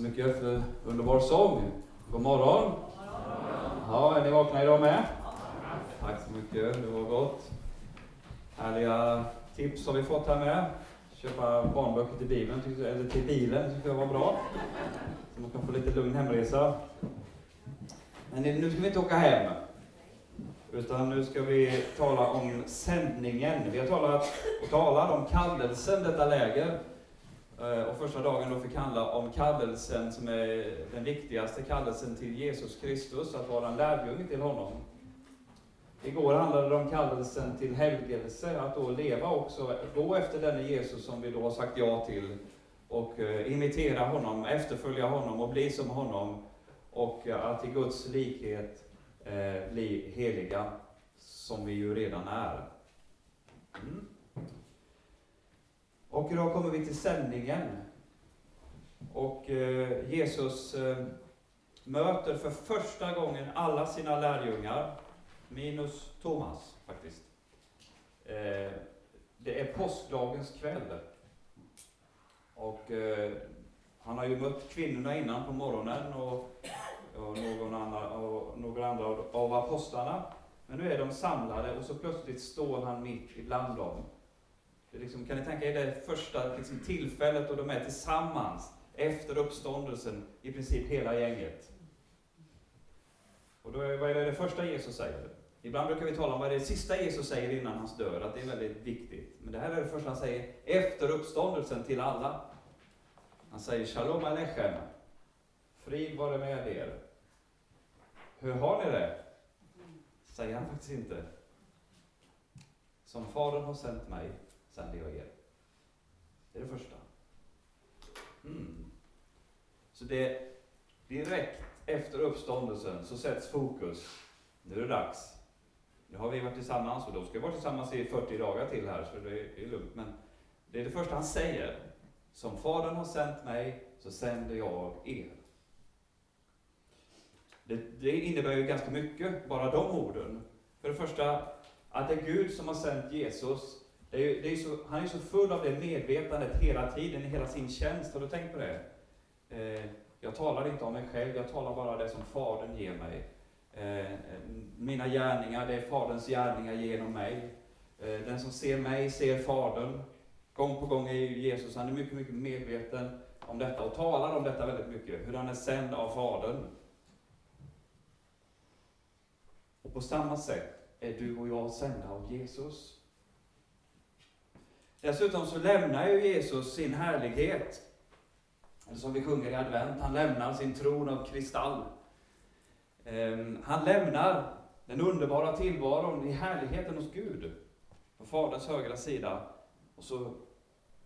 Så mycket för underbar sång. God morgon. Ja, är ni vakna idag med? Tack så mycket, det var gott. Härliga tips har vi fått här med. Köpa barnböcker till Bibeln, eller till bilen, tycker jag var bra. Så man kan få lite lugn hemresa. Men nu ska vi inte åka hem. Utan nu ska vi tala om sändningen. Vi har talat och talar om kallelsen, detta läger. Eh, och första dagen då fick handla om kallelsen som är den viktigaste kallelsen till Jesus Kristus, att vara en lärjunge till honom. Igår handlade det om kallelsen till helgelse, att då leva också, gå efter denne Jesus som vi då har sagt ja till och eh, imitera honom, efterfölja honom och bli som honom och eh, att i Guds likhet bli heliga, som vi ju redan är. Mm. Och idag kommer vi till sändningen. Och eh, Jesus eh, möter för första gången alla sina lärjungar, minus Thomas faktiskt. Eh, det är påskdagens kväll. Och eh, han har ju mött kvinnorna innan på morgonen och, och, någon annan, och några andra av apostlarna. Men nu är de samlade och så plötsligt står han mitt ibland dem. Liksom, kan ni tänka er det första liksom, tillfället då de är tillsammans efter uppståndelsen, i princip hela gänget. Och då är, vad är det, det första Jesus säger? Ibland brukar vi tala om vad det, det sista Jesus säger innan hans död, att det är väldigt viktigt. Men det här är det första han säger efter uppståndelsen till alla. Han säger Shalom Alechem. Frid vare med er. Hur har ni det? Säger han faktiskt inte. Som Fadern har sänt mig, sänder jag er. Det är det första. Mm. Så det direkt efter uppståndelsen så sätts fokus. Nu är det dags. Nu har vi varit tillsammans och då ska vi vara tillsammans i 40 dagar till här, så det är lugnt. Men det är det första han säger. Som Fadern har sänt mig, så sänder jag er. Det, det innebär ju ganska mycket, bara de orden. För det första, att det är Gud som har sänt Jesus. Det är, det är så, han är så full av det medvetandet hela tiden, i hela sin tjänst. Har du tänkt på det? Eh, jag talar inte om mig själv, jag talar bara det som Fadern ger mig. Eh, mina gärningar, det är Faderns gärningar genom mig. Eh, den som ser mig ser Fadern. Gång på gång är Jesus, han är mycket, mycket medveten om detta och talar om detta väldigt mycket, hur han är sänd av Fadern. Och på samma sätt är du och jag sända av Jesus. Dessutom så lämnar ju Jesus sin härlighet. Eller som vi sjunger i advent, han lämnar sin tron av kristall. Ehm, han lämnar den underbara tillvaron i härligheten hos Gud, på Faderns högra sida. Och så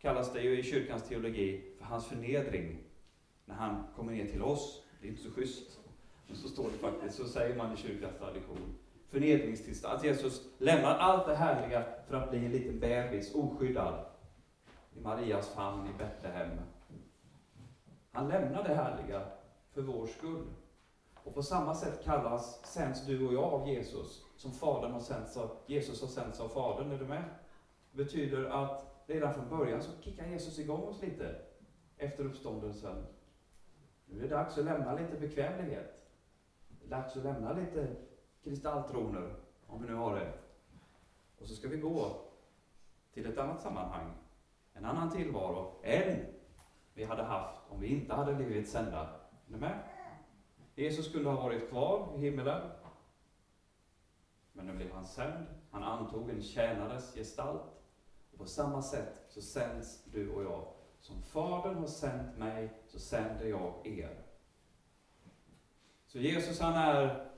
kallas det ju i kyrkans teologi för hans förnedring, när han kommer ner till oss. Det är inte så schysst. Men så står det faktiskt, så säger man i kyrkans tradition. Förnedringstillstånd. Att Jesus lämnar allt det härliga för att bli en liten bebis, oskyddad, i Marias famn i Betlehem. Han lämnar det härliga för vår skull. Och på samma sätt kallas, sänds du och jag av Jesus, som Fadern har sänts av, Jesus har sänts av Fadern. Är du med? Det betyder att redan från början så kickar Jesus igång oss lite efter uppståndelsen. Nu är det dags att lämna lite bekvämlighet. Det är dags att lämna lite kristalltroner, om vi nu har det. Och så ska vi gå till ett annat sammanhang, en annan tillvaro, än vi hade haft om vi inte hade blivit sända. Är ni med? Jesus skulle ha varit kvar i himmelen, men nu blev han sänd. Han antog en tjänares gestalt. Och på samma sätt så sänds du och jag. Som Fadern har sänt mig, så sänder jag er. Så Jesus han är,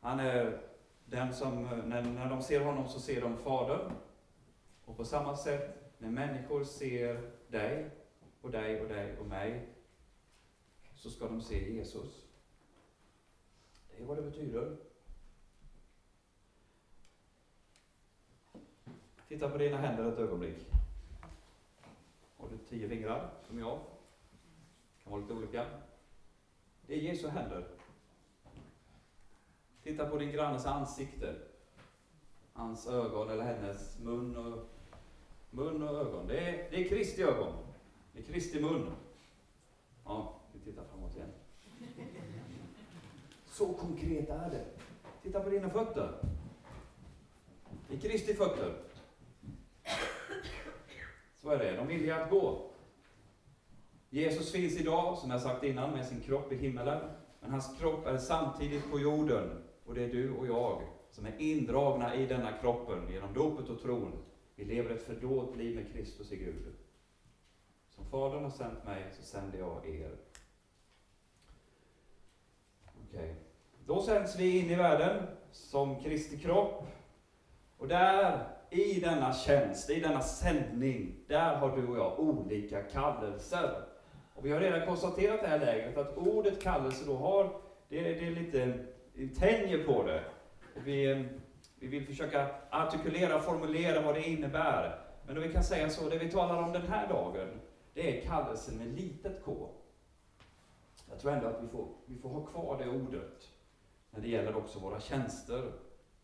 han är den som, när, när de ser honom så ser de Fadern. Och på samma sätt, när människor ser dig, och dig och dig och mig, så ska de se Jesus. Det är vad det betyder. Titta på dina händer ett ögonblick. Har du tio fingrar, som jag? Det kan vara lite olika. Det är Jesu händer. Titta på din grannes ansikte. Hans ögon eller hennes mun och, mun och ögon. Det är, det är Kristi ögon. Det är Kristi mun. Ja, vi tittar framåt igen. Så konkret är det. Titta på dina fötter. Det är Kristi fötter. Så är det, de villiga att gå. Jesus finns idag, som jag sagt innan, med sin kropp i himmelen. Men hans kropp är samtidigt på jorden. Och det är du och jag som är indragna i denna kroppen genom dopet och tron. Vi lever ett fördolt liv med Kristus i Gud. Som Fadern har sänt mig, så sänder jag er. Okej. Okay. Då sänds vi in i världen som Kristi kropp. Och där, i denna tjänst, i denna sändning, där har du och jag olika kallelser. Och vi har redan konstaterat det här läget att ordet kallelse då har, det, det är lite vi tänjer på det. Och vi, vi vill försöka artikulera och formulera vad det innebär. Men om vi kan säga så, det vi talar om den här dagen, det är kallelsen med litet k. Jag tror ändå att vi får, vi får ha kvar det ordet när det gäller också våra tjänster.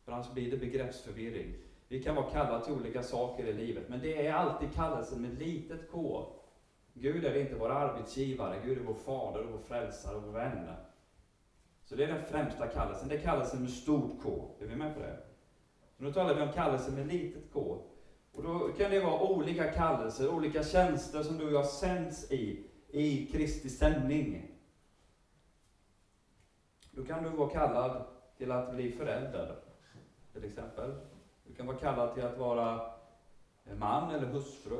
För annars blir det begreppsförvirring. Vi kan vara kallade till olika saker i livet, men det är alltid kallelsen med litet k. Gud är inte vår arbetsgivare, Gud är vår fader, och vår frälsare och vår vän. Så det är den främsta kallelsen. Det är kallelsen med stort K. Är vi med på det? Så nu talar vi om kallelsen med litet K. Och då kan det vara olika kallelser, olika tjänster som du och jag sänds i, i Kristi sändning. Då kan du vara kallad till att bli förälder, till exempel. Du kan vara kallad till att vara man eller hustru.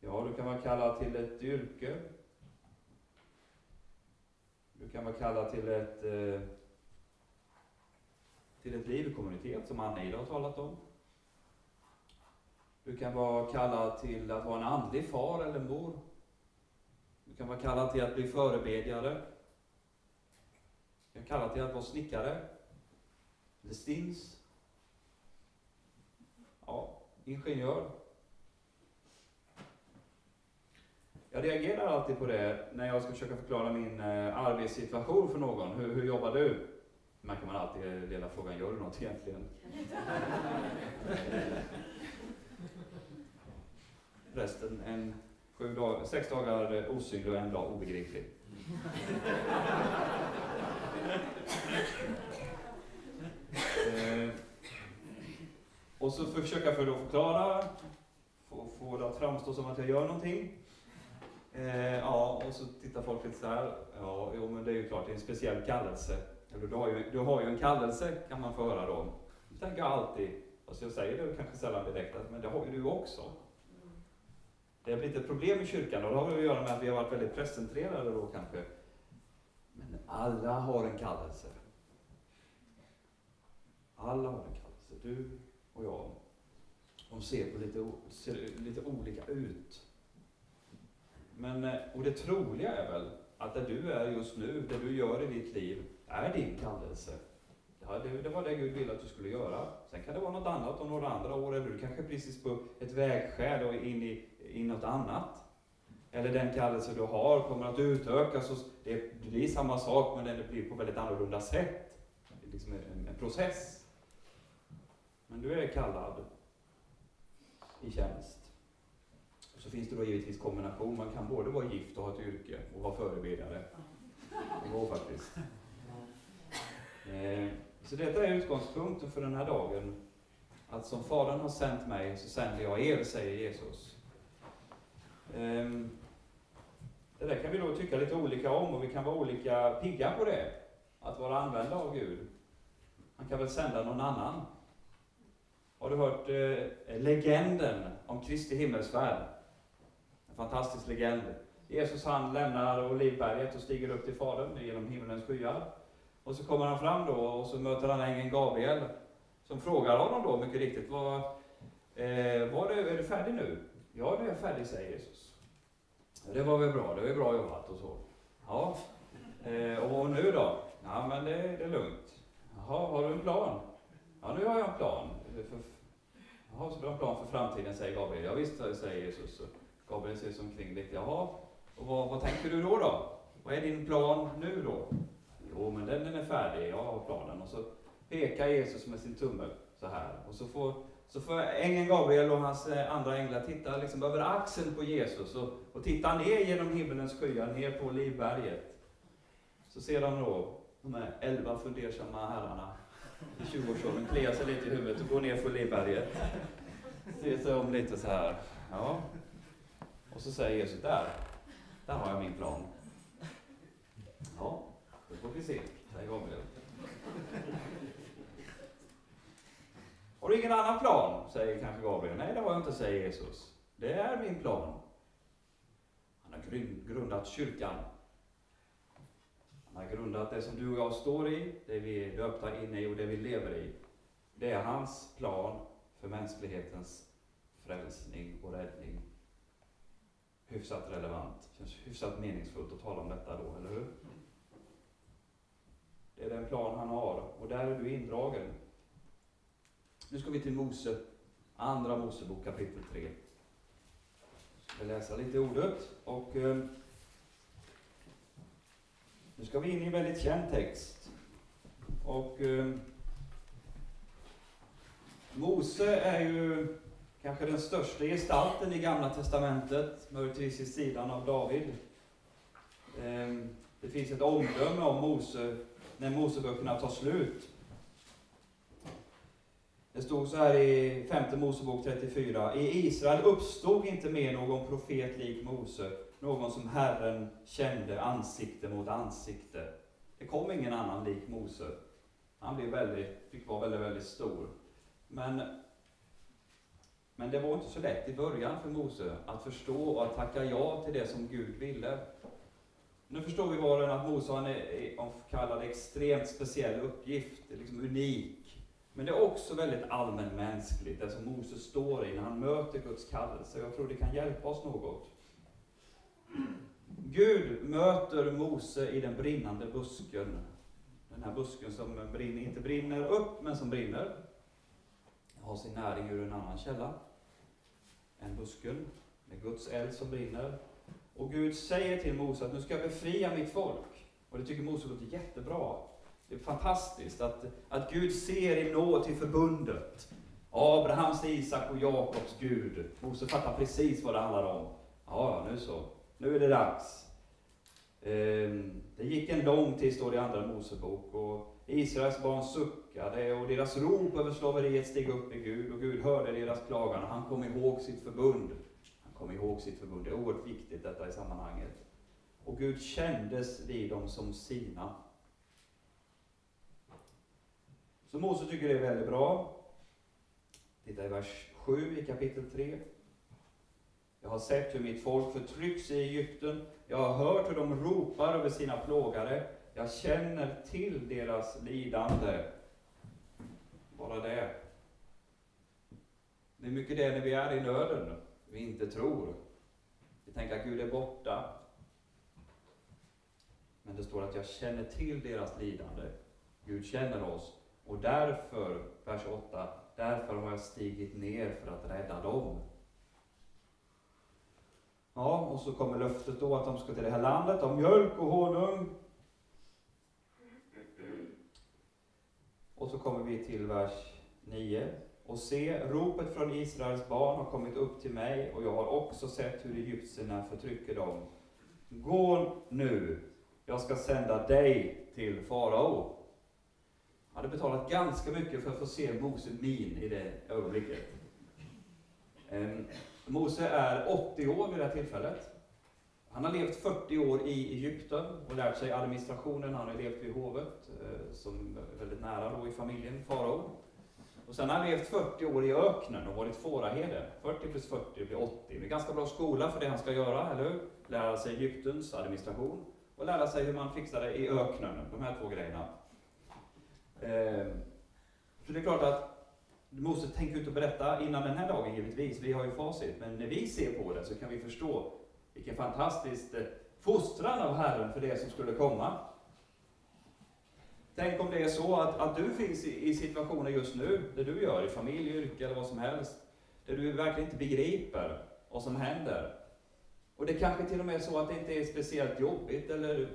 Ja, du kan vara kallad till ett yrke. Du kan vara kallad till ett, eh, till ett liv i kommunitet, som Anna-Ida har talat om. Du kan vara kallad till att vara en andlig far eller mor. Du kan vara kallad till att bli förebedjare. Du kan kallad till att vara snickare. Eller stins. Ja, ingenjör. Jag reagerar alltid på det när jag ska försöka förklara min eh, arbetssituation för någon. Hur, hur jobbar du? märker man alltid lilla frågan, gör du något egentligen? Resten, en sju dag, sex dagar osynlig och en dag obegriplig. eh, och så försöka för att förklara, få, få det att framstå som att jag gör någonting. Eh, ja, och så tittar folk lite så här. Ja, jo, men det är ju klart, det är en speciell kallelse. Eller du har ju, du har ju en kallelse, kan man få höra då. Det tänker jag alltid, fast jag säger det kanske sällan direkt, alltså, men det har ju du också. Det har blivit ett problem i kyrkan och det har att göra med att vi har varit väldigt presenterade då kanske. Men alla har en kallelse. Alla har en kallelse, du och jag. De ser, på lite, ser lite olika ut. Men, eh, och det troliga är väl att där du är just nu, det du gör i ditt liv, är din kallelse. Ja, det, det var det Gud ville att du skulle göra. Sen kan det vara något annat om några andra år, eller du kanske precis på ett vägskäl och in i, in något annat. Eller den kallelse du har kommer att utökas. Och det blir samma sak, men det blir på väldigt annorlunda sätt. Det är liksom en, en process. Men du är kallad i tjänst. Så finns det då givetvis kombination. Man kan både vara gift och ha ett yrke och vara förebedjare. Det går faktiskt. Eh, så detta är utgångspunkten för den här dagen. Att som Fadern har sänt mig så sänder jag er, säger Jesus. Ehm, det där kan vi då tycka lite olika om och vi kan vara olika pigga på det. Att vara använda av Gud. Han kan väl sända någon annan. Har du hört eh, legenden om Kristi himmelsfärd? Fantastisk legend. Jesus han lämnar Olivberget och stiger upp till Fadern genom himmelens skyar. Och så kommer han fram då och så möter han ängeln Gabriel som frågar honom då mycket riktigt, vad, eh, var det, är du färdig nu? Ja, nu är jag färdig, säger Jesus. Det var väl bra, det var bra jobbat och så. Ja, eh, och nu då? Ja, men det, det är lugnt. Jaha, har du en plan? Ja, nu har jag en plan. Jaha, så du har en plan för framtiden, säger Gabriel. Ja, visst, säger Jesus. Gabriel ser sig omkring lite. Jaha, och vad, vad tänker du då, då? Vad är din plan nu då? Jo, men den, den är färdig, jag har planen. Och så pekar Jesus med sin tumme så här. Och så får så får ängeln Gabriel och hans eh, andra änglar titta liksom över axeln på Jesus och, och titta ner genom himmelens skyar, ner på Livberget. Så ser de då de här elva fundersamma herrarna i 20-årsåldern klia sig lite i huvudet och gå ner för Livberget. Ser sig om lite så här. Ja. Och så säger Jesus, där, där har jag min plan. Ja, då får vi se, säger Gabriel. Har du ingen annan plan? säger kanske Gabriel. Nej, det har jag inte, säger Jesus. Det är min plan. Han har grundat kyrkan. Han har grundat det som du och jag står i, det vi är döpta in i och det vi lever i. Det är hans plan för mänsklighetens frälsning och räddning. Hyfsat relevant. Känns hyfsat meningsfullt att tala om detta då, eller hur? Det är den plan han har och där är du indragen. Nu ska vi till Mose, Andra Mosebok kapitel 3. Jag ska läsa lite ordet och eh, nu ska vi in i en väldigt känd text. Och eh, Mose är ju kanske den största gestalten i Gamla Testamentet, möjligtvis i sidan av David. Ehm, det finns ett omdöme om Mose när Moseböckerna tar slut. Det stod så här i femte Mosebok 34. I Israel uppstod inte mer någon profet lik Mose, någon som Herren kände ansikte mot ansikte. Det kom ingen annan lik Mose. Han blev väldigt, fick vara väldigt, väldigt stor. Men, men det var inte så lätt i början för Mose att förstå och att tacka ja till det som Gud ville. Nu förstår vi var och en att Mose har en kallad extremt speciell uppgift, liksom unik. Men det är också väldigt allmänmänskligt, det som Mose står i när han möter Guds kallelse. Jag tror det kan hjälpa oss något. Gud möter Mose i den brinnande busken. Den här busken som brinner, inte brinner upp, men som brinner. Har sin näring ur en annan källa en buskel med Guds eld som brinner. Och Gud säger till Mose att nu ska jag befria mitt folk. Och det tycker Mose låter jättebra. Det är fantastiskt att, att Gud ser i nåd till förbundet. Abrahams, Isak och Jakobs Gud. Mose fattar precis vad det handlar om. Ja, nu så. Nu är det dags. Ehm, det gick en lång tid, står det i Andra Mosebok, och Israels barn suckade och deras rop över slaveriet steg upp i Gud och Gud hörde deras klagan och han kom ihåg sitt förbund. Han kom ihåg sitt förbund. Det är oerhört viktigt detta i sammanhanget. Och Gud kändes vid dem som sina. Så Mose tycker det är väldigt bra. Titta i vers 7 i kapitel 3. Jag har sett hur mitt folk förtrycks i Egypten. Jag har hört hur de ropar över sina plågare. Jag känner till deras lidande. Bara det. Det är mycket det när vi är i nöden, vi inte tror. Vi tänker att Gud är borta. Men det står att jag känner till deras lidande. Gud känner oss. Och därför, vers 8, därför har jag stigit ner för att rädda dem. Ja, och så kommer löftet då att de ska till det här landet av mjölk och honung. Och så kommer vi till vers 9. Och se, ropet från Israels barn har kommit upp till mig och jag har också sett hur egyptierna förtrycker dem. Gå nu, jag ska sända dig till farao. Han hade betalat ganska mycket för att få se Mose min i det ögonblicket. Ehm, Mose är 80 år vid det här tillfället. Han har levt 40 år i Egypten och lärt sig administrationen. Han har levt vid hovet, eh, som är väldigt nära då i familjen, farao. Och sen har han levt 40 år i öknen och varit fåraherde. 40 plus 40 blir 80. Det är ganska bra skola för det han ska göra, eller hur? Lära sig Egyptens administration och lära sig hur man fixar det i öknen, de här två grejerna. Ehm, så det är klart att Mose tänker inte berätta innan den här dagen givetvis, vi har ju facit, men när vi ser på det så kan vi förstå vilken fantastisk eh, fostran av Herren för det som skulle komma. Tänk om det är så att, att du finns i, i situationer just nu, det du gör, i familj, yrke eller vad som helst, där du verkligen inte begriper vad som händer. Och det kanske till och med är så att det inte är speciellt jobbigt eller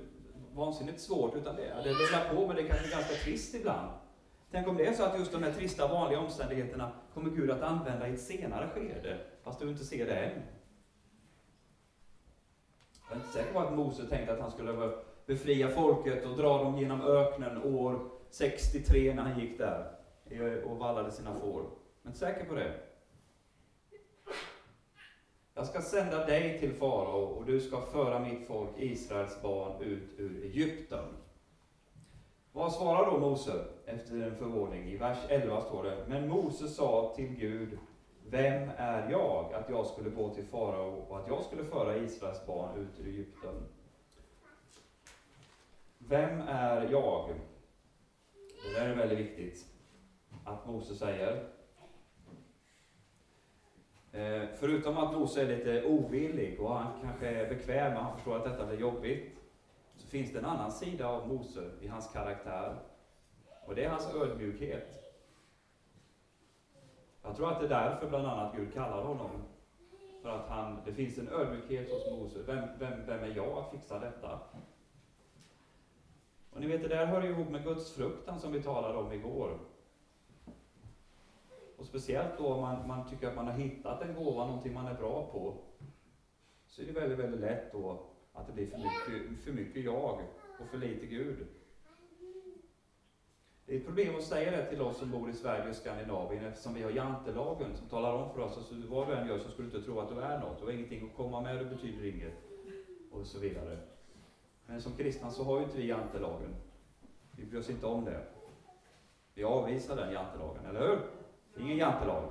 vansinnigt svårt, utan det, det rullar på, men det kanske är ganska trist ibland. Tänk om det är så att just de här trista vanliga omständigheterna kommer Gud att använda i ett senare skede, fast du inte ser det än. Jag är inte säker på att Mose tänkte att han skulle befria folket och dra dem genom öknen år 63 när han gick där och vallade sina får. Jag är inte säker på det. Jag ska sända dig till farao och du ska föra mitt folk, Israels barn, ut ur Egypten. Vad svarar då Mose efter en förvåning? I vers 11 står det, men Mose sa till Gud, vem är jag att jag skulle gå till farao och att jag skulle föra Israels barn ut ur Egypten? Vem är jag? Det där är väldigt viktigt att Mose säger. Eh, förutom att Mose är lite ovillig och han kanske är bekväm och han förstår att detta blir jobbigt, så finns det en annan sida av Mose i hans karaktär. Och det är hans ödmjukhet. Jag tror att det är därför bland annat Gud kallar honom. För att han, det finns en ödmjukhet hos Mose. Vem, vem, vem är jag att fixa detta? Och ni vet, det där hör ihop med Guds fruktan som vi talade om igår. Och speciellt då om man, man tycker att man har hittat en gåva, någonting man är bra på, så är det väldigt, väldigt lätt då att det blir för mycket, för mycket jag och för lite Gud. Det är ett problem att säga det till oss som bor i Sverige och Skandinavien eftersom vi har jantelagen som talar om för oss att vad du än gör så skulle du inte tro att du är något. Du har ingenting att komma med, du betyder inget. Och så vidare. Men som kristna så har ju inte vi jantelagen. Vi bryr oss inte om det. Vi avvisar den jantelagen, eller hur? Ingen jantelag.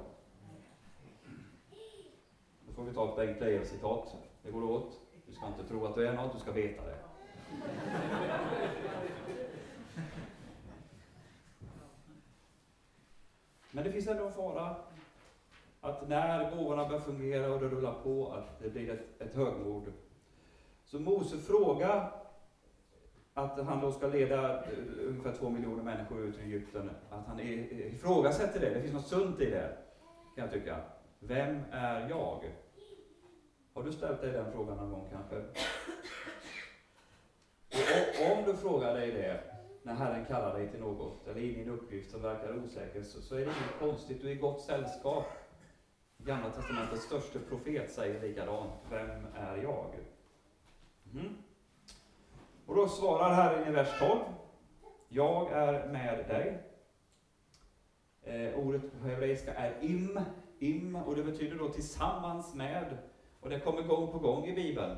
Då får vi ta ett Bengt Leijon-citat. Det går åt. Du ska inte tro att du är något, du ska veta det. Men det finns ändå en fara att när gåvorna börjar fungera och det rullar på, att det blir ett, ett högmod. Så Mose fråga att han då ska leda eh, ungefär två miljoner människor ut ur Egypten, att han ifrågasätter det. Det finns något sunt i det, kan jag tycka. Vem är jag? Har du ställt dig den frågan någon gång kanske? Och om du frågar dig det, när Herren kallar dig till något, eller in i en uppgift som verkar osäker, så, så är det inget konstigt. Du är i gott sällskap. Gamla testamentets största profet säger likadant. Vem är jag? Mm. Och då svarar Herren i vers 12. Jag är med dig. Eh, ordet på hebreiska är im, im, och det betyder då tillsammans med. Och det kommer gång på gång i Bibeln.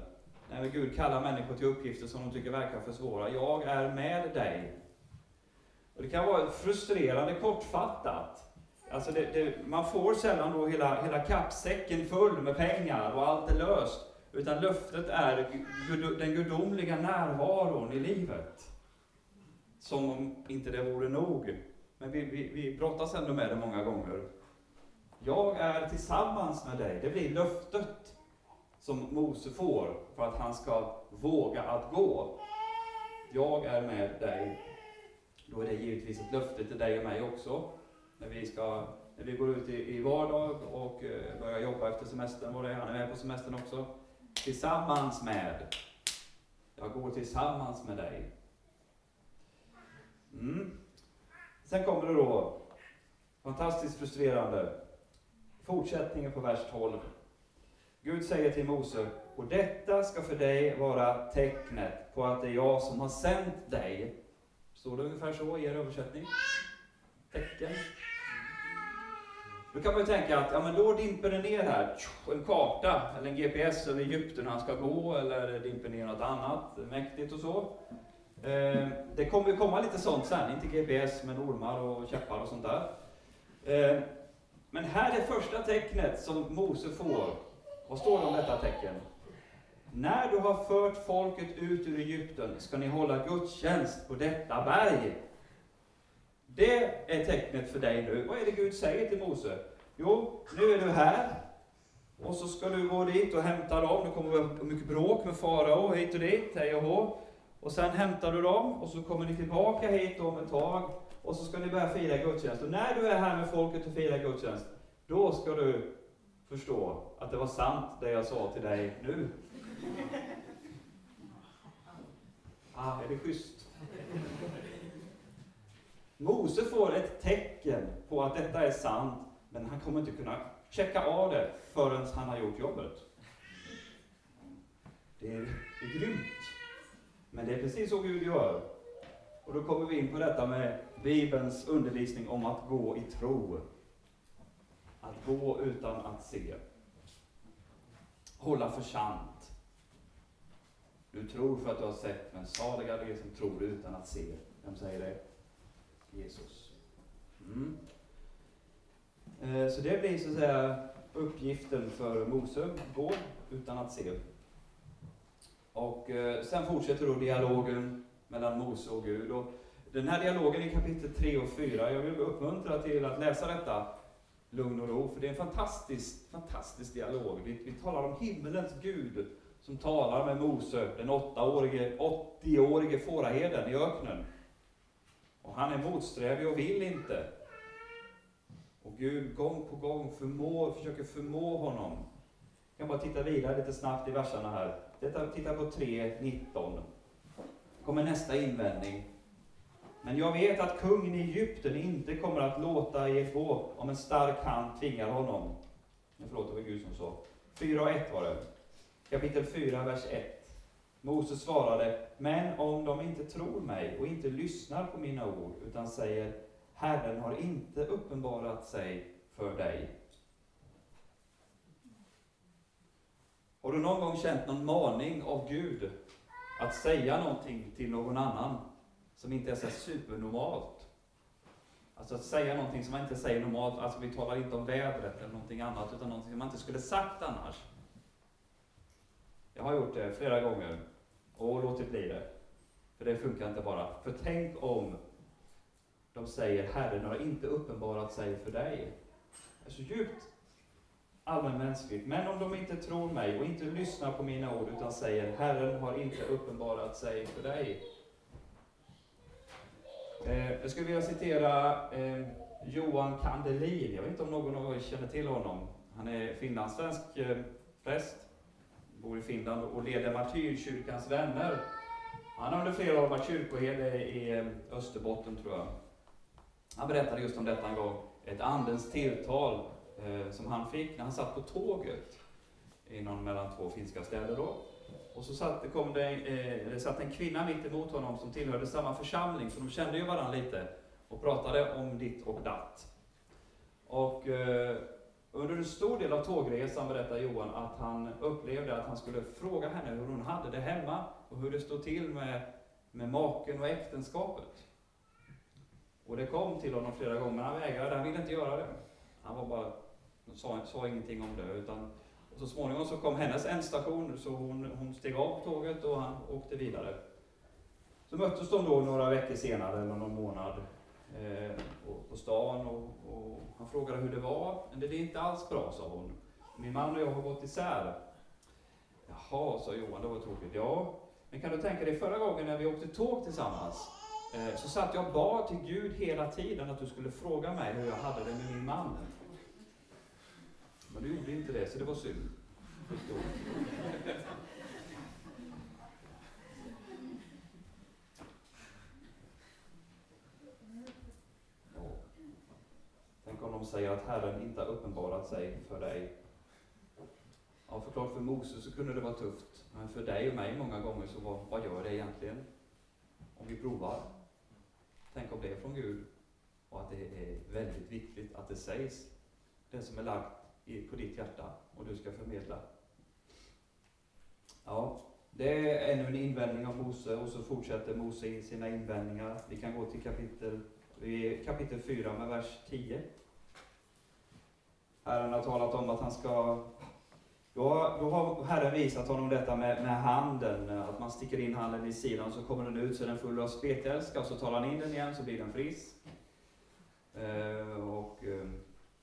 När Gud kallar människor till uppgifter som de tycker verkar för svåra. Jag är med dig. Och det kan vara frustrerande kortfattat. Alltså det, det, man får sällan då hela, hela kappsäcken full med pengar och allt är löst. Utan löftet är den gudomliga närvaron i livet. Som om inte det vore nog. Men vi, vi, vi brottas ändå med det många gånger. Jag är tillsammans med dig. Det blir löftet som Mose får för att han ska våga att gå. Jag är med dig. Då är det givetvis ett löfte till dig och mig också. När vi, ska, när vi går ut i, i vardag och eh, börjar jobba efter semestern, var det är, han är med på semestern också tillsammans med. Jag går tillsammans med dig. Mm. Sen kommer det då, fantastiskt frustrerande, fortsättningen på vers 12. Gud säger till Mose, och detta ska för dig vara tecknet på att det är jag som har sänt dig. Står det ungefär så i er översättning? Tecken. Då kan man ju tänka att ja, men då dimper det ner här, en karta eller en GPS över Egypten han ska gå, eller dimper ner något annat mäktigt och så. Eh, det kommer ju komma lite sånt sen, inte GPS men ormar och käppar och sånt där. Eh, men här är första tecknet som Mose får. Vad står det om detta tecken? När du har fört folket ut ur Egypten ska ni hålla gudstjänst på detta berg. Det är tecknet för dig nu. Vad är det Gud säger till Mose? Jo, nu är du här. Och så ska du gå dit och hämta dem. Det kommer det vara mycket bråk med farao hit och dit, hej och hå. Och sen hämtar du dem och så kommer ni tillbaka hit om ett tag. Och så ska ni börja fira gudstjänst. Och när du är här med folket och firar gudstjänst, då ska du förstå att det var sant det jag sa till dig nu. Ah, är det schysst? Mose får ett tecken på att detta är sant, men han kommer inte kunna checka av det förrän han har gjort jobbet. Det är, det är grymt. Men det är precis så Gud gör. Och då kommer vi in på detta med Bibelns undervisning om att gå i tro. Att gå utan att se. Hålla för sant. Du tror för att du har sett, men saliga är de som tror utan att se. Vem säger det? Jesus. Mm. Eh, så det blir så att säga uppgiften för Mose, gå utan att se. Och eh, sen fortsätter då dialogen mellan Mose och Gud. Och den här dialogen i kapitel 3 och 4, jag vill uppmuntra till att läsa detta lugn och ro, för det är en fantastisk, fantastisk dialog. Vi, vi talar om himmelens Gud som talar med Mose, den 80-årige 80-årige fåraherden i öknen. Och han är motsträvig och vill inte. Och Gud gång på gång förmår, försöker förmå honom. Jag kan bara titta vidare lite snabbt i verserna här. Titta på 3.19. kommer nästa invändning. Men jag vet att kungen i Egypten inte kommer att låta er gå om en stark hand tvingar honom. Men förlåt, det var Gud som sa. 4 och 1 var det. Kapitel 4, vers 1. Moses svarade, men om de inte tror mig och inte lyssnar på mina ord, utan säger, Herren har inte uppenbarat sig för dig. Har du någon gång känt någon maning av Gud att säga någonting till någon annan som inte är så supernormalt? Alltså att säga någonting som man inte säger normalt, alltså vi talar inte om vädret eller någonting annat, utan någonting som man inte skulle sagt annars. Jag har gjort det flera gånger och låtit bli det. För det funkar inte bara. För tänk om de säger Herren har inte uppenbarat sig för dig. Det är så djupt allmänmänskligt. Men om de inte tror mig och inte lyssnar på mina ord utan säger Herren har inte uppenbarat sig för dig. Eh, jag skulle vilja citera eh, Johan Kandelin. Jag vet inte om någon av er känner till honom. Han är finlandssvensk eh, präst, bor i Finland och leder Martyrkyrkans vänner. Han har under flera år varit kyrkoherde i eh, Österbotten, tror jag. Han berättade just om detta en gång, ett andens tilltal eh, som han fick när han satt på tåget inom mellan två finska städer då. Och så satt, kom det, eh, det satt en kvinna mitt emot honom som tillhörde samma församling, så de kände ju varandra lite och pratade om ditt och datt. Och eh, under en stor del av tågresan berättar Johan att han upplevde att han skulle fråga henne hur hon hade det hemma och hur det stod till med, med maken och äktenskapet. Och det kom till honom flera gånger, men han vägrade, han ville inte göra det. Han var bara, sa, sa ingenting om det. Utan, och så småningom så kom hennes ändstation, så hon, hon steg av tåget och han åkte vidare. Så möttes de då några veckor senare, eller någon månad, eh, på, stan och, och, han frågade hur det var. Men det är inte alls bra, sa hon. Min man och jag har gått isär. Jaha, sa Johan, det var tråkigt. Ja, men kan du tänka dig förra gången när vi åkte tåg tillsammans? Eh, så satt jag och bad till Gud hela tiden att du skulle fråga mig hur jag hade det med min man. Men du gjorde inte det, så det var synd. Tänk om de säger att Herren inte har uppenbarat sig för dig. Ja, förklart för Moses så kunde det vara tufft. Men för dig och mig många gånger så vad, vad gör det egentligen? Om vi provar. Tänk om det är från Gud och att det är väldigt viktigt att det sägs, det som är lagt på ditt hjärta och du ska förmedla. Ja, det är ännu en invändning av Mose och så fortsätter Mose i sina invändningar. Vi kan gå till kapitel, kapitel 4 med vers 10. Herren har talat om att han ska då, då har Herren visat honom detta med, med handen, att man sticker in handen i sidan så kommer den ut så är den full av spetälska och så tar han in den igen så blir den frisk. Eh, och eh,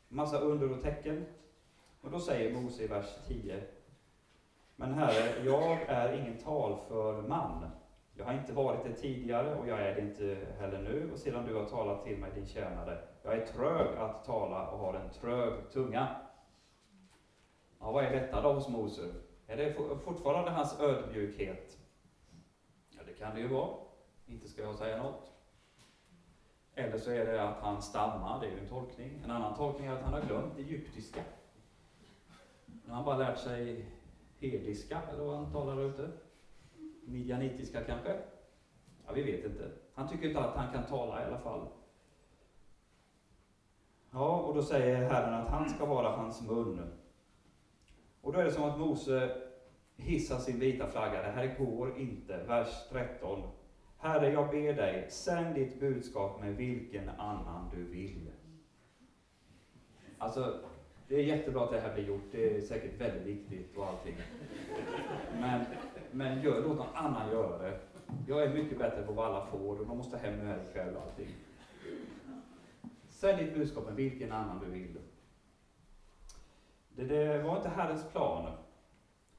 massa under och tecken. Och då säger Mose i vers 10. Men Herre, jag är ingen talför man. Jag har inte varit det tidigare och jag är det inte heller nu och sedan du har talat till mig din tjänare. Jag är trög att tala och har en trög tunga. Ja, vad är detta då hos Mose? Är det fortfarande hans ödmjukhet? Ja, det kan det ju vara. Inte ska jag säga något. Eller så är det att han stammar, det är ju en tolkning. En annan tolkning är att han har glömt egyptiska. Nu har han bara lärt sig hediska, eller vad han talar ute. Midjanitiska kanske? Ja, vi vet inte. Han tycker inte att han kan tala i alla fall. Ja, och då säger Herren att han ska vara hans mun. Och då är det som att Mose hissar sin vita flagga. Det här går inte. Vers 13. Herre, jag ber dig, sänd ditt budskap med vilken annan du vill. Alltså, det är jättebra att det här blir gjort. Det är säkert väldigt viktigt och allting. Men, men gör, låt någon annan göra det. Jag är mycket bättre på vad alla får och de måste hem nu här ikväll och allting. Sälj ditt budskap med vilken annan du vill. Det, det var inte Herrens plan.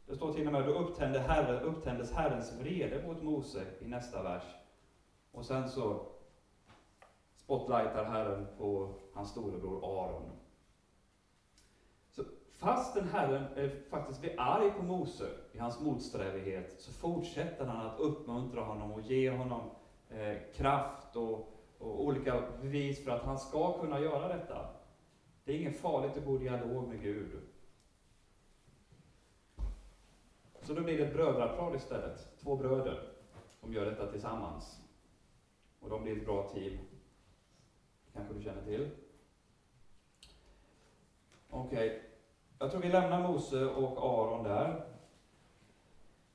Det står till och med, då upptände herre, upptändes Herrens vrede mot Mose i nästa vers. Och sen så spotlightar Herren på hans storebror Aron. Fastän Herren är, faktiskt blir arg på Mose i hans motsträvighet, så fortsätter han att uppmuntra honom och ge honom eh, kraft och, och olika bevis för att han ska kunna göra detta. Det är inget farligt att gå i dialog med Gud. Så då blir det ett brödrapar istället. Två bröder som gör detta tillsammans. Och de blir ett bra team. kanske du känner till. Okej, okay jag tror vi lämnar Mose och Aron där.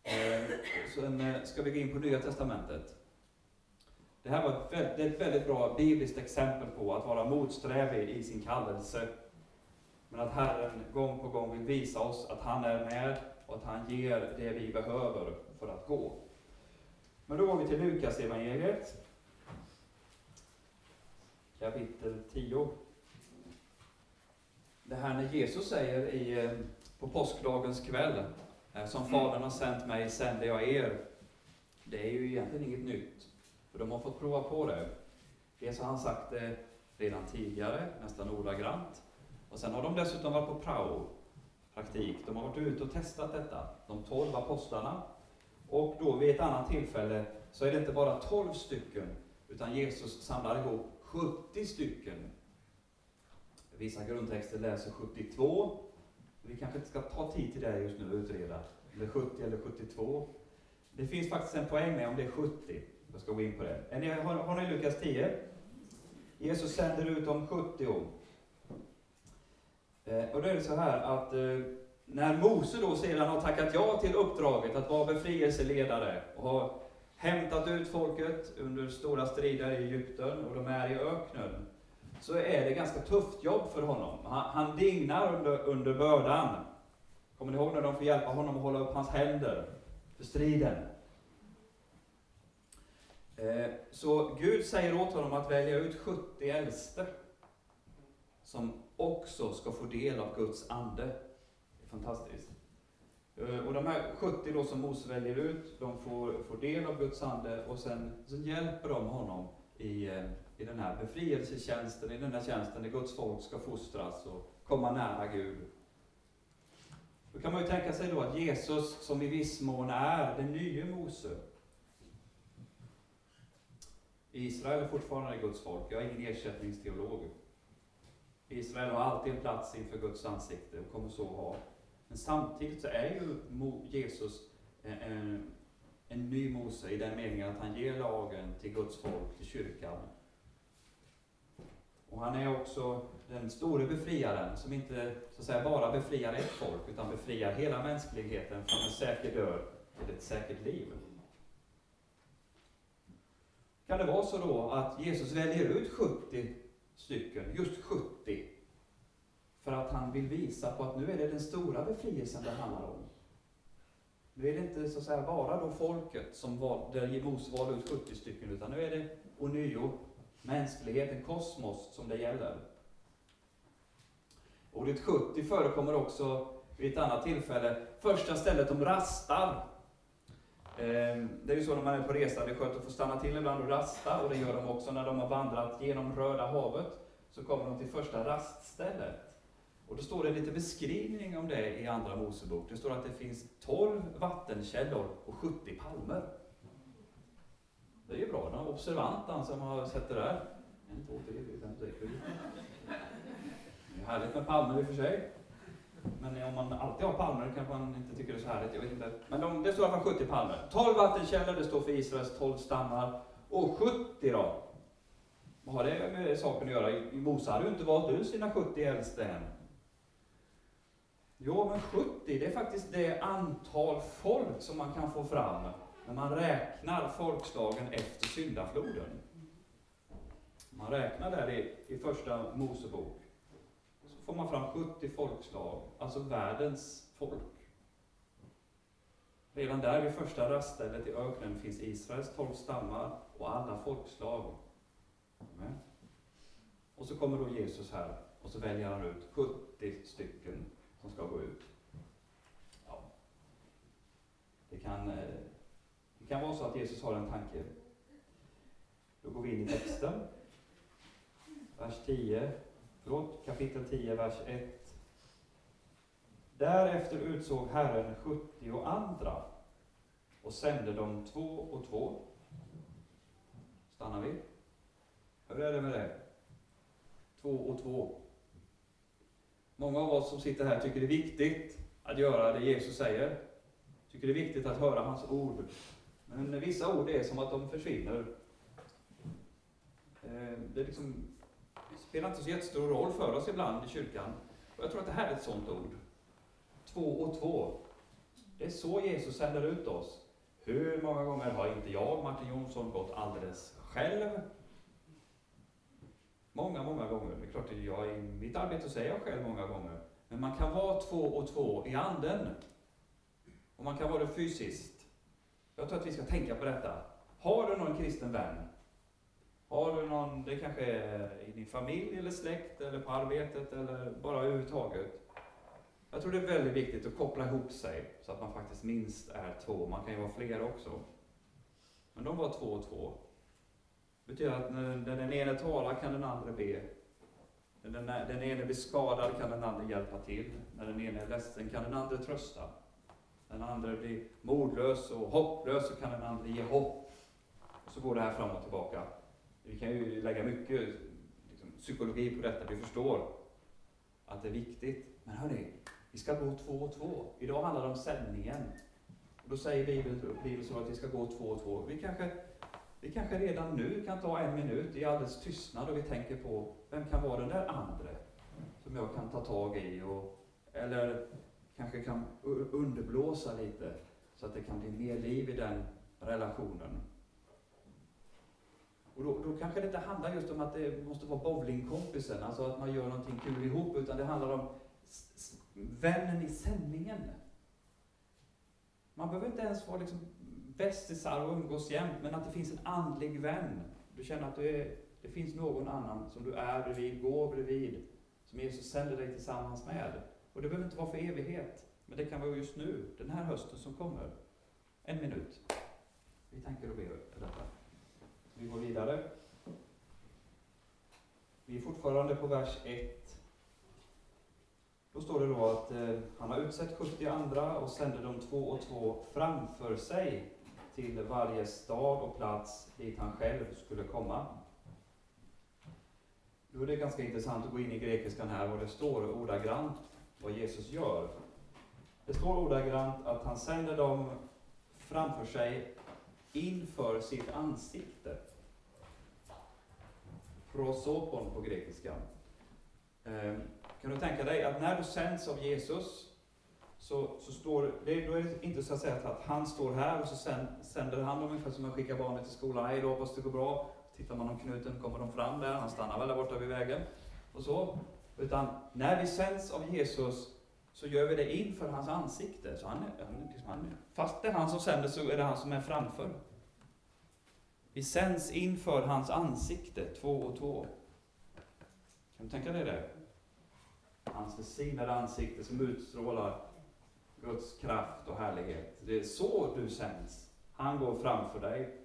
Eh, sen eh, ska vi gå in på Nya Testamentet. Det här var ett väldigt, ett väldigt bra bibliskt exempel på att vara motsträvig i sin kallelse. Men att Herren gång på gång vill visa oss att han är med och att han ger det vi behöver för att gå. Men då går vi till Lukas evangeliet kapitel 10. Det här när Jesus säger i, eh, på påskdagens kväll, eh, som mm. Fadern har sänt mig sänder jag er. Det är ju egentligen inget nytt, för de har fått prova på det. Dels har han sagt det redan tidigare, nästan ordagrant. Och sen har de dessutom varit på prao, praktik. De har varit ute och testat detta, de tolv apostlarna. Och då vid ett annat tillfälle så är det inte bara tolv stycken, utan Jesus samlar ihop 70 stycken. Vissa grundtexter läser 72. Vi kanske inte ska ta tid till det just nu och utreda, om det är 70 eller 72. Det finns faktiskt en poäng med om det är 70. Jag ska gå in på det. Är ni, har, har ni Lukas 10? Jesus sänder ut de 70. Eh, och då är det så här att eh, när Mose då sedan har tackat ja till uppdraget att vara befrielseledare och har hämtat ut folket under stora strider i Egypten och de är i öknen, så är det ganska tufft jobb för honom. Han, han dignar under, under bördan. Kommer ni ihåg när de får hjälpa honom att hålla upp hans händer för striden? Eh, så Gud säger åt honom att välja ut 70 äldste som också ska få del av Guds ande. Det är fantastiskt. Eh, och de här 70 då som Mose väljer ut, de får, får del av Guds ande och sen sen hjälper de honom i, eh, i den här befrielsetjänsten, i den här tjänsten där Guds folk ska fostras och komma nära Gud. Då kan man ju tänka sig då att Jesus, som i viss mån är den nye Mose, Israel är fortfarande Guds folk, jag är ingen ersättningsteolog. Israel har alltid en plats inför Guds ansikte och kommer så ha. Men samtidigt så är ju Jesus en, en ny Mose i den meningen att han ger lagen till Guds folk, till kyrkan. Och han är också den store befriaren som inte så att säga, bara befriar ett folk, utan befriar hela mänskligheten från en säker död till ett säkert liv. Kan det vara så då att Jesus väljer ut 70 stycken, just 70, för att han vill visa på att nu är det den stora befrielsen det handlar om. Nu är det inte så att säga bara då folket som var, där Mose valde ut 70 stycken, utan nu är det ånyo mänskligheten, kosmos, som det gäller. Ordet 70 förekommer också vid ett annat tillfälle. Första stället de rastar. Ehm, det är ju så när man är på resa, det är skönt att få stanna till ibland och rasta, och det gör de också när de har vandrat genom Röda havet. Så kommer de till första raststället. Och då står det lite beskrivning om det i Andra Mosebok. Det står att det finns 12 vattenkällor och 70 palmer. Det är ju bra, den observant han som har sett det där. En, två, tre, fyra, fem, sex, sju. Det är härligt med palmer i och för sig. Men om man alltid har palmer kanske man inte tycker det är så härligt. Jag vet inte. Men de, det står i alla fall 70 palmer. 12 vattenkällor, det står för Israels 12 stammar. Och 70 då? Vad har det med saken att göra? Mose hade ju inte valt ut sina 70 äldste än. Jo, men 70, det är faktiskt det antal folk som man kan få fram när man räknar folkslagen efter syndafloden. Man räknar där i, i första Mosebok, så får man fram 70 folkslag, alltså världens folk. Redan där vid första raststället i öknen finns Israels tolv stammar och alla folkslag. Amen. Och så kommer då Jesus här och så väljer han ut 70 stycken som ska gå ut. Ja. Det, kan, eh, det kan vara så att Jesus har en tanke. Då går vi in i texten. Vers 10, förlåt, kapitel 10, vers 1. Därefter utsåg Herren 70 och andra och sände dem två och två. Stannar vi? Hur är det med det? Två och två. Många av oss som sitter här tycker det är viktigt att göra det Jesus säger. Tycker det är viktigt att höra hans ord. Men vissa ord är som att de försvinner. Eh, det liksom spelar inte så jättestor roll för oss ibland i kyrkan. Och jag tror att det här är ett sådant ord. Två och två. Det är så Jesus sänder ut oss. Hur många gånger har inte jag, Martin Jonsson, gått alldeles själv Många, många gånger. Det är klart att jag i mitt arbete säger jag själv många gånger. Men man kan vara två och två i anden. Och man kan vara det fysiskt. Jag tror att vi ska tänka på detta. Har du någon kristen vän? Har du någon, det kanske är i din familj eller släkt eller på arbetet eller bara överhuvudtaget. Jag tror det är väldigt viktigt att koppla ihop sig så att man faktiskt minst är två. Man kan ju vara flera också. Men de var två och två. Det betyder att när den ene talar kan den andra be. När den, den ene blir skadad kan den andra hjälpa till. När den ene är ledsen kan den andra trösta. När den andra blir modlös och hopplös så kan den andra ge hopp. Och så går det här fram och tillbaka. Vi kan ju lägga mycket liksom, psykologi på detta, vi förstår att det är viktigt. Men hörni, vi ska gå två och två. Idag handlar det om sändningen. Och då säger Bibeln, Bibeln så att vi ska gå två och två. Vi kanske vi kanske redan nu kan ta en minut i alldeles tystnad och vi tänker på, vem kan vara den där andre som jag kan ta tag i? Och, eller kanske kan underblåsa lite så att det kan bli mer liv i den relationen. Och då, då kanske det inte handlar just om att det måste vara bowlingkompisen, alltså att man gör någonting kul ihop, utan det handlar om vännen i sändningen. Man behöver inte ens vara liksom bästisar och umgås jämt, men att det finns en andlig vän. Du känner att du är, det finns någon annan som du är bredvid, går bredvid, som Jesus sänder dig tillsammans med. Och det behöver inte vara för evighet, men det kan vara just nu, den här hösten som kommer. En minut. Vi tänker och ber detta. Vi går vidare. Vi är fortfarande på vers 1. Då står det då att eh, han har utsett 70 andra och sände dem två och två framför sig till varje stad och plats dit han själv skulle komma. Då är det ganska intressant att gå in i grekiskan här och det står ordagrant vad Jesus gör. Det står ordagrant att han sänder dem framför sig inför sitt ansikte. Prosopon på grekiska. Ehm, kan du tänka dig att när du sänds av Jesus så, så står det, då är det inte så att säga att han står här och så sänder han dem ungefär som man skickar barnet till skolan. Hej då, hoppas det går bra. Tittar man om knuten kommer de fram där, han stannar väl där borta vid vägen. Och så. Utan när vi sänds av Jesus så gör vi det inför hans ansikte. Så han är, han, liksom, han, fast det är han som sänder så är det han som är framför. Vi sänds inför hans ansikte, två och två. Kan du tänka dig det? Hans välsignade ansikte som utstrålar Guds kraft och härlighet. Det är så du sänds. Han går framför dig.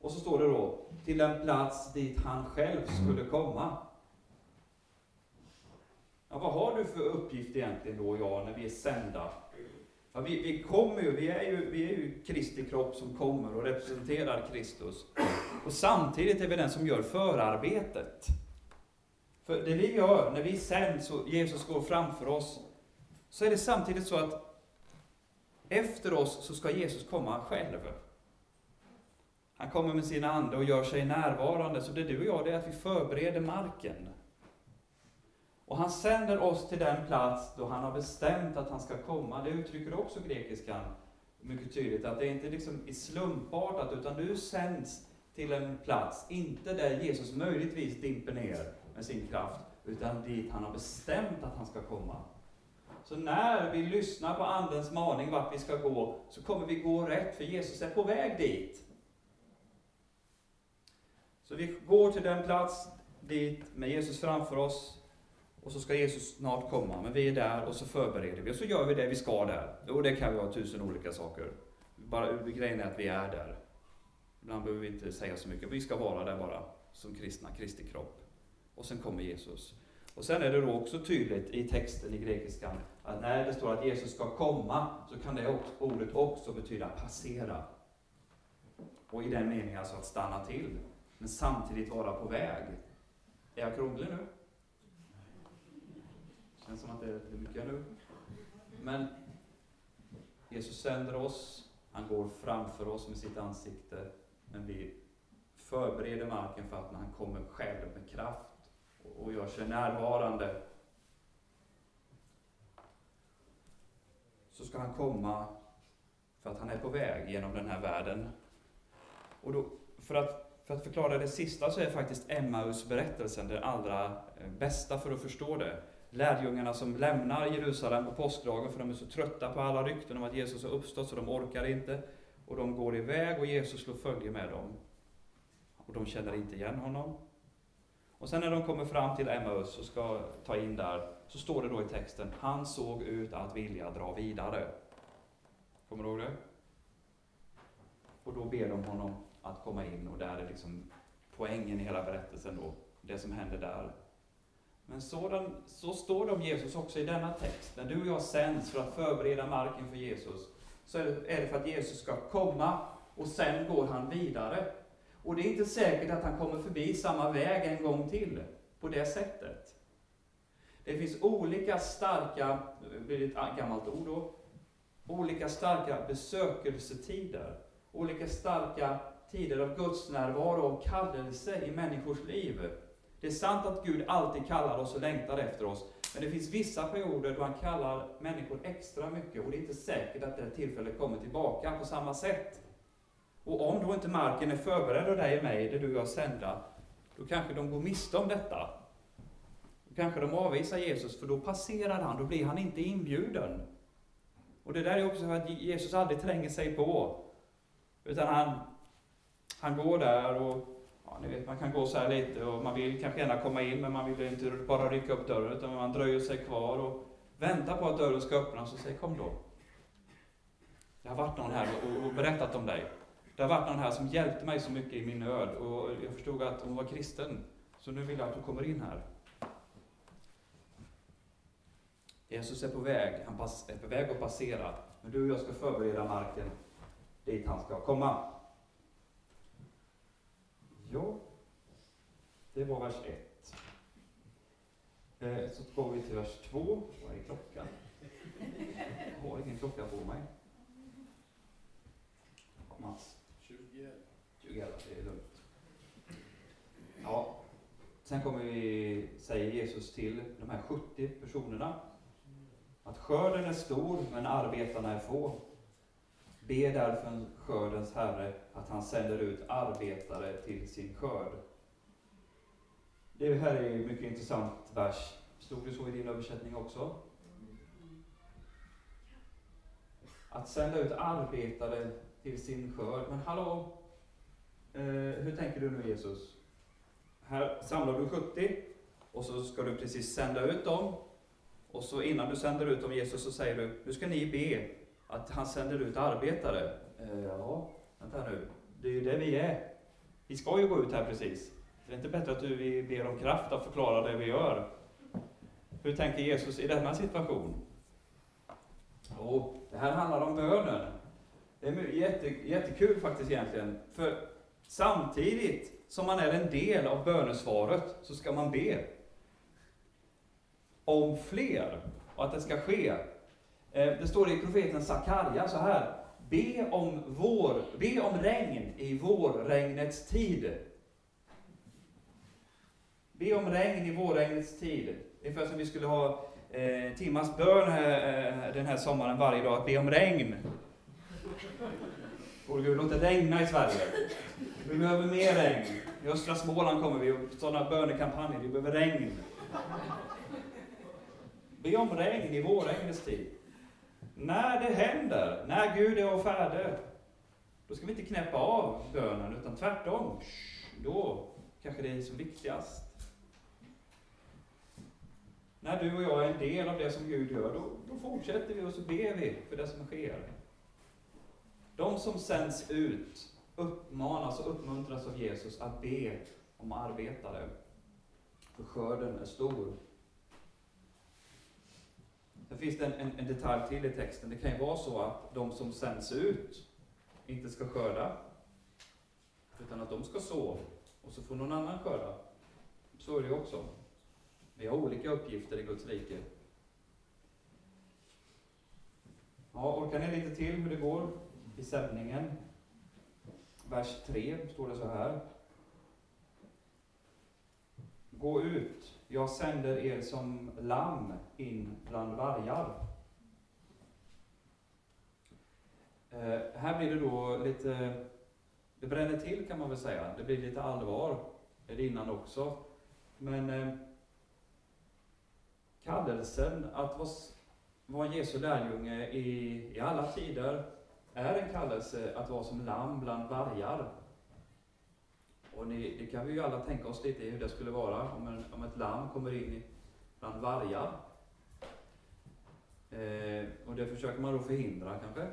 Och så står det då, till en plats dit han själv skulle komma. Ja, vad har du för uppgift egentligen då, jag, när vi är sända? Ja, vi, vi kommer ju, vi är ju, vi är ju Kristi kropp som kommer och representerar Kristus. Och samtidigt är vi den som gör förarbetet. För det vi gör när vi sänds och Jesus går framför oss, så är det samtidigt så att efter oss så ska Jesus komma själv. Han kommer med sin ande och gör sig närvarande. Så det du och jag, det är att vi förbereder marken. Och han sänder oss till den plats då han har bestämt att han ska komma. Det uttrycker också grekiskan mycket tydligt, att det är inte liksom är slumpartat, utan du sänds till en plats, inte där Jesus möjligtvis dimper ner med sin kraft, utan dit han har bestämt att han ska komma. Så när vi lyssnar på Andens maning vart vi ska gå, så kommer vi gå rätt, för Jesus är på väg dit. Så vi går till den plats dit med Jesus framför oss, och så ska Jesus snart komma, men vi är där och så förbereder vi, och så gör vi det vi ska där. Och det kan vara tusen olika saker. Bara grejen är att vi är där. Ibland behöver vi inte säga så mycket, vi ska vara där bara, som kristna, Kristi kropp. Och sen kommer Jesus. Och sen är det då också tydligt i texten i grekiskan, att när det står att Jesus ska komma, så kan det ordet också betyda passera. Och i den meningen alltså att stanna till, men samtidigt vara på väg. Är jag krånglig nu? Känns som att det är mycket nu. Men Jesus sänder oss, han går framför oss med sitt ansikte, men vi förbereder marken för att när han kommer själv med kraft och gör sig närvarande, så ska han komma för att han är på väg genom den här världen. Och då, för, att, för att förklara det sista så är faktiskt Emmaus berättelsen det allra eh, bästa för att förstå det lärjungarna som lämnar Jerusalem på påskdagen för de är så trötta på alla rykten om att Jesus har uppstått så de orkar inte. Och de går iväg och Jesus slår följe med dem. Och de känner inte igen honom. Och sen när de kommer fram till Emmaus och ska ta in där, så står det då i texten, han såg ut att vilja dra vidare. Kommer du ihåg det? Och då ber de honom att komma in och där är liksom poängen i hela berättelsen då, det som händer där. Men sådan, så står det om Jesus också i denna text. När du och jag sänds för att förbereda marken för Jesus, så är det för att Jesus ska komma och sen går han vidare. Och det är inte säkert att han kommer förbi samma väg en gång till, på det sättet. Det finns olika starka, det blir ett gammalt ord då, olika starka besökelsetider, olika starka tider av Guds närvaro och kallelse i människors liv. Det är sant att Gud alltid kallar oss och längtar efter oss, men det finns vissa perioder då han kallar människor extra mycket och det är inte säkert att det tillfället kommer tillbaka på samma sätt. Och om då inte marken är förberedd av dig och mig, det du och jag sända, då kanske de går miste om detta. Då kanske de avvisar Jesus, för då passerar han, då blir han inte inbjuden. Och det där är också för att Jesus aldrig tränger sig på, utan han, han går där och ni vet, man kan gå så här lite och man vill kanske gärna komma in, men man vill inte bara rycka upp dörren, utan man dröjer sig kvar och väntar på att dörren ska öppnas och säger kom då. Det har varit någon här och, och berättat om dig. Det har varit någon här som hjälpte mig så mycket i min nöd och jag förstod att hon var kristen. Så nu vill jag att du kommer in här. Jesus är på väg, han är på väg att passera. Men du och jag ska förbereda marken dit han ska komma. Ja, det var vers 1. Eh, så går vi till vers 2. Var är klockan? Jag har ingen klocka på mig. Mats? 20. 20, det är lugnt. Ja, sen kommer vi, säger Jesus till de här 70 personerna att skörden är stor men arbetarna är få. Be därför skördens Herre att han sänder ut arbetare till sin skörd. Det här är en mycket intressant vers. Stod det så i din översättning också? Att sända ut arbetare till sin skörd. Men hallå, eh, hur tänker du nu Jesus? Här samlar du 70 och så ska du precis sända ut dem. Och så innan du sänder ut dem Jesus så säger du, nu ska ni be att han sänder ut arbetare. Eh, ja, vänta nu. Det är ju det vi är. Vi ska ju gå ut här precis. Det är inte bättre att du, vi ber om kraft att förklara det vi gör. Hur tänker Jesus i denna situation? Jo, det här handlar om bönen. Det är jätte, jättekul faktiskt egentligen. För Samtidigt som man är en del av bönesvaret så ska man be om fler och att det ska ske. Eh, det står i profeten Sakarja så här. Be om, vår, be om regn i vårregnets tid. Be om regn i vårregnets tid. Ungefär som vi skulle ha eh, timmars bön här, eh, den här sommaren varje dag, att be om regn. Gode Gud, låt det regna i Sverige. Vi behöver mer regn. I östra Småland kommer vi och sådana bönekampanjer, vi behöver regn. Be om regn i vårregnets tid. När det händer, när Gud är färdig, då ska vi inte knäppa av bönen, utan tvärtom. Då kanske det är som viktigast. När du och jag är en del av det som Gud gör, då, då fortsätter vi och så ber vi för det som sker. De som sänds ut uppmanas och uppmuntras av Jesus att be om arbetare. För skörden är stor. Sen finns det en, en, en, detalj till i texten. Det kan ju vara så att de som sänds ut inte ska skörda, utan att de ska så, och så får någon annan skörda. Så är det ju också. Vi har olika uppgifter i Guds rike. Ja, orkar ni lite till hur det går i sändningen? Vers 3 står det så här. Gå ut, jag sänder er som lamm in bland vargar. Eh, här blir det då lite, det bränner till kan man väl säga. Det blir lite allvar. Det är det innan också. Men eh, kallelsen att vara, vara Jesu lärjunge i, i alla tider är en kallelse att vara som lamm bland vargar. Och ni, det kan vi ju alla tänka oss lite hur det skulle vara om, en, om ett lamm kommer in bland vargar. Eh, och det försöker man då förhindra kanske.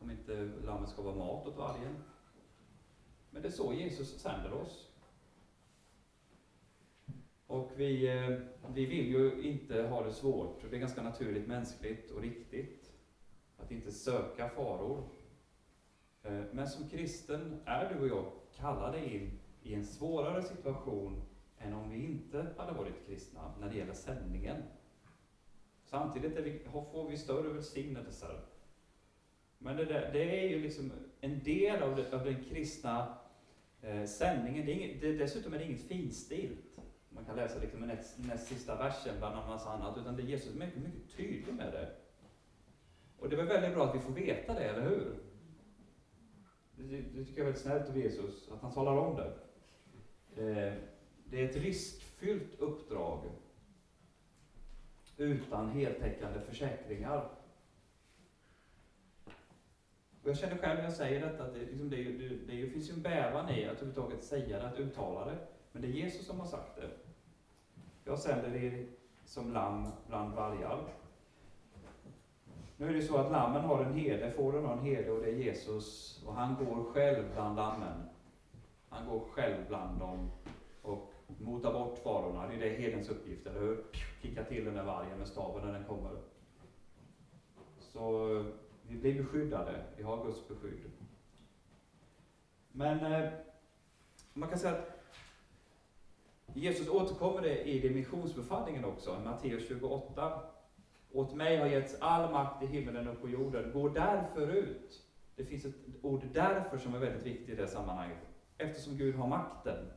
Om inte lammet ska vara mat åt vargen. Men det är så Jesus sänder oss. Och vi, eh, vi vill ju inte ha det svårt. Det är ganska naturligt mänskligt och riktigt att inte söka faror. Eh, men som kristen är du och jag kallade in i en svårare situation än om vi inte hade varit kristna när det gäller sändningen. Samtidigt vi, får vi större välsignelser. Men det, där, det, är ju liksom en del av, det, av den kristna eh, sändningen. Det är inget, det, dessutom är det inget finstilt. Man kan läsa liksom näst, näst sista versen bland en massa annat. Utan det är Jesus mycket, mycket tydlig med det. Och det är väldigt bra att vi får veta det, eller hur? Det, det tycker jag är väldigt snällt av Jesus, att han talar om det. Eh, det är ett riskfyllt uppdrag utan heltäckande försäkringar. Och jag känner själv när jag säger detta att det, liksom det, det, det, det finns ju en bävan i att överhuvudtaget säga det, att uttala det. Men det är Jesus som har sagt det. Jag sänder er som lamm bland vargar. Nu är det så att lammen har en herde, fåren har en herde och det är Jesus. Och han går själv bland lammen. Han går själv bland dem och motar bort farorna. Det är det herdens uppgift, eller hur? Kicka till den där vargen med staven när den kommer. Så vi blir beskyddade, vi har Guds beskydd. Men eh, man kan säga att Jesus återkommer det i dimensionsbefallningen missionsbefallningen också, Matteus 28. Åt mig har getts all makt i himmelen och på jorden. Gå därför ut. Det finns ett ord därför som är väldigt viktigt i det sammanhanget. Eftersom Gud har makten.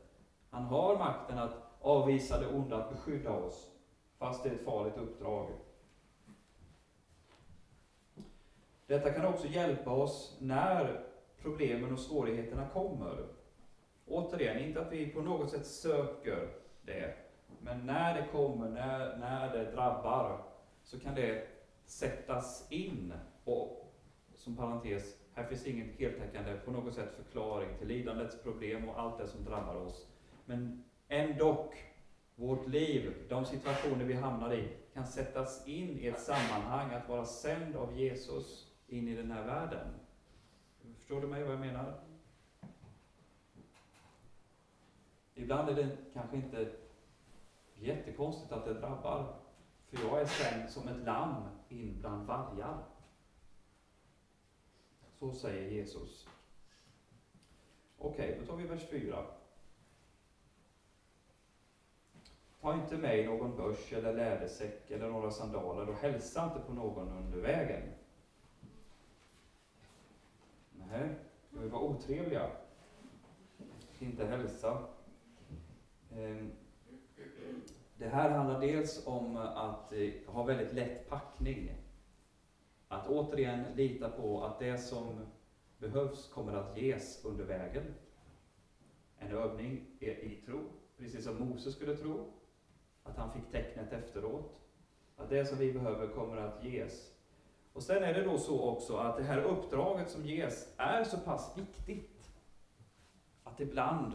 Han har makten att avvisa det onda, att beskydda oss. Fast det är ett farligt uppdrag. Detta kan också hjälpa oss när problemen och svårigheterna kommer. Återigen, inte att vi på något sätt söker det, men när det kommer, när, när det drabbar, så kan det sättas in. Och som parentes, här finns ingen heltäckande på något sätt förklaring till lidandets problem och allt det som drabbar oss. Men ändock, vårt liv, de situationer vi hamnar i, kan sättas in i ett sammanhang att vara sänd av Jesus in i den här världen. Förstår du mig vad jag menar? Ibland är det kanske inte jättekonstigt att det drabbar, för jag är sänd som ett lamm in bland vargar. Så säger Jesus. Okej, då tar vi vers 4. Ta inte med någon börs eller lädersäck eller några sandaler och hälsa inte på någon under vägen. Nej, ska vi vara otrevliga? Inte hälsa. Ehm, det här handlar dels om att eh, ha väldigt lätt packning. Att återigen lita på att det som behövs kommer att ges under vägen. En övning i tro, precis som Moses skulle tro, att han fick tecknet efteråt. Att det som vi behöver kommer att ges. Och sen är det då så också att det här uppdraget som ges är så pass viktigt att ibland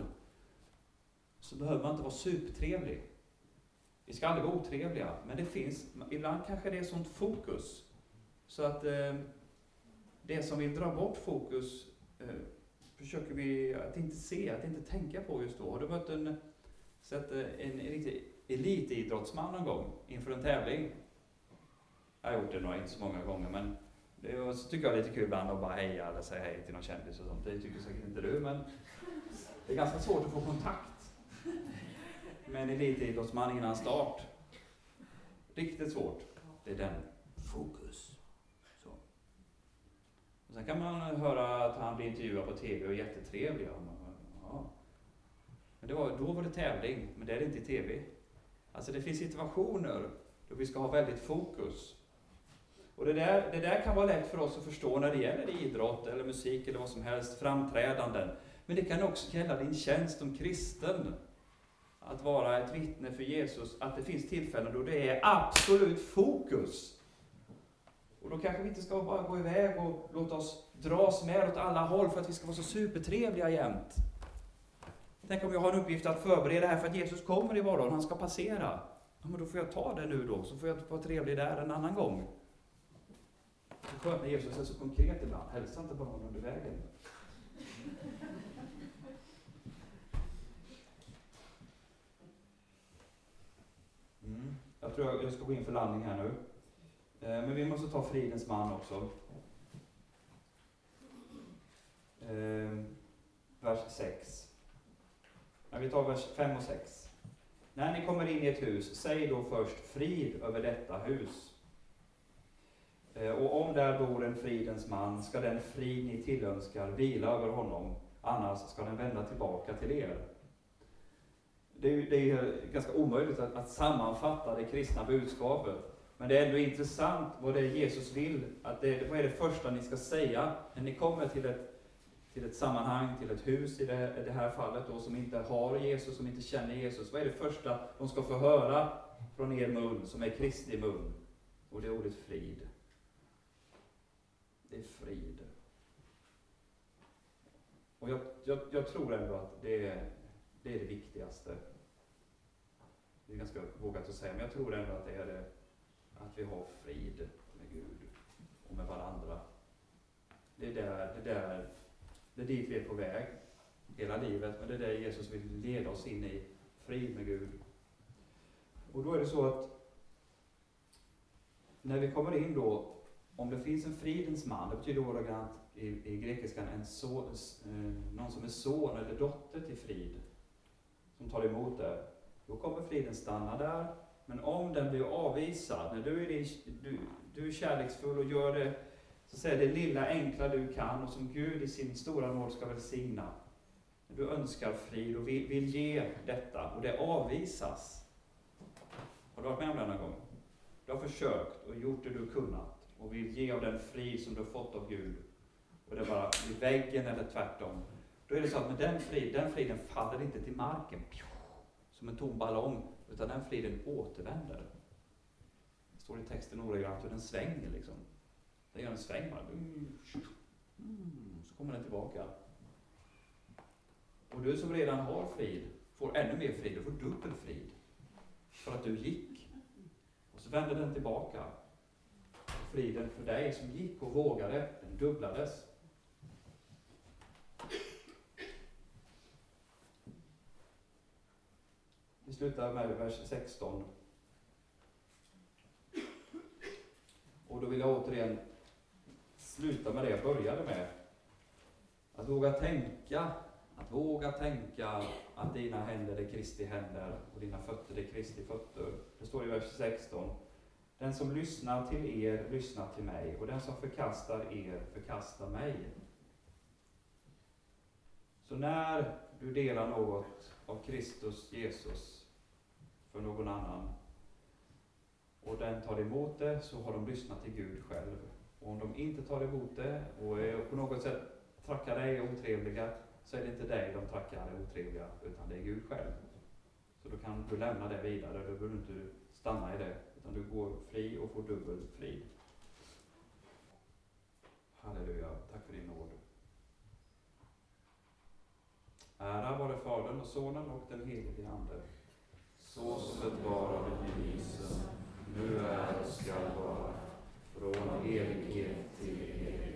så behöver man inte vara supertrevlig. Vi ska aldrig vara otrevliga, men det finns, ibland kanske det är sånt fokus så att eh, det som vill dra bort fokus eh, försöker vi att inte se, att inte tänka på just då. Har du mött en, sett eh, en, riktig elitidrottsman någon gång inför en tävling? Jag har gjort det några, inte så många gånger, men det så tycker jag det är lite kul ibland att bara heja eller säga hej till någon kändis och sånt. Det tycker säkert inte du, men det är ganska svårt att få kontakt med en elitidrottsman innan start. Riktigt svårt. Det är den. Fokus. Så. Och sen kan man höra att han blir intervjuad på TV och är jättetrevlig. Ja. Men det var, då var det tävling, men det är det inte i TV. Alltså det finns situationer då vi ska ha väldigt fokus. Och det där, det där kan vara lätt för oss att förstå när det gäller idrott eller musik eller vad som helst, framträdanden. Men det kan också gälla din tjänst som kristen. Att vara ett vittne för Jesus, att det finns tillfällen då det är absolut fokus. Och då kanske vi inte ska bara gå iväg och låta oss dras med åt alla håll för att vi ska vara så supertrevliga jämt. Tänk om jag har en uppgift att förbereda här för att Jesus kommer i han ska passera. Ja, men då får jag ta det nu då, så får jag vara trevlig där en annan gång. Det är skönt när Jesus är så konkret ibland. Hälsa inte bara honom under vägen. Mm. Jag tror jag ska gå in för landning här nu. Eh, men vi måste ta fridens man också. Eh, vers 6. vi tar vers 5 och 6. När ni kommer in i ett hus, säg då först frid över detta hus. Eh, och om där bor en fridens man, ska den frid ni tillönskar vila över honom, annars ska den vända tillbaka till er. Det är, det är ganska omöjligt att, att, sammanfatta det kristna budskapet. Men det är ändå intressant vad det är Jesus vill, att det, vad är det första ni ska säga när ni kommer till ett, till ett sammanhang, till ett hus i det, det här fallet då, som inte har Jesus, som inte känner Jesus. Vad är det första de ska få höra från er mun, som är Kristi mun? Och det är ordet frid. Det är frid. Och jag, jag, jag tror ändå att det är, det är det viktigaste. Det är ganska vågat att säga, men jag tror ändå att det är det, att vi har frid med Gud och med varandra. Det är, där, det, där, det är dit vi är på väg hela livet, men det är det Jesus vill leda oss in i, frid med Gud. Och då är det så att när vi kommer in då, om det finns en fridens man, det betyder ordagrant i, i grekiskan en so, eh, någon som är son eller dotter till frid, som tar emot det. Då kommer friden stanna där. Men om den blir avvisad, när du är, du, du är kärleksfull och gör det, så säger det lilla enkla du kan och som Gud i sin stora nåd ska välsigna. När du önskar frid och vill, vill ge detta och det avvisas. Har du varit med om det någon gång? Du har försökt och gjort det du kunnat och vill ge av den frid som du har fått av Gud. Och det bara blir väggen eller tvärtom. Då är det så att med den, frid, den friden faller inte till marken som en tom ballong, utan den friden återvänder. Det står i texten ordagrant hur den svänger liksom. Den gör en sväng bara. Mm, så kommer den tillbaka. Och du som redan har frid får ännu mer frid, du får dubbel frid. För att du gick. Och så vänder den tillbaka. Och friden för dig som gick och vågade, den dubblades. Vi slutar med vers 16. Och då vill jag återigen sluta med det jag började med. Att våga tänka Att våga tänka att dina händer är Kristi händer och dina fötter är Kristi fötter. Det står i vers 16. Den som lyssnar till er lyssnar till mig och den som förkastar er förkastar mig. Så när du delar något av Kristus Jesus för någon annan och den tar emot det så har de lyssnat till Gud själv. Och om de inte tar emot det och är på något sätt trackar dig otrevliga så är det inte dig de trackar är otrevliga utan det är Gud själv. Så då kan du lämna det vidare, då behöver du inte stanna i det utan du går fri och får dubbel frid. Halleluja, tack för din nåd. Ära vare Fadern och Sonen och den helige Ande såsom det var av bevisen nu är och skall vara, från evighet till evighet.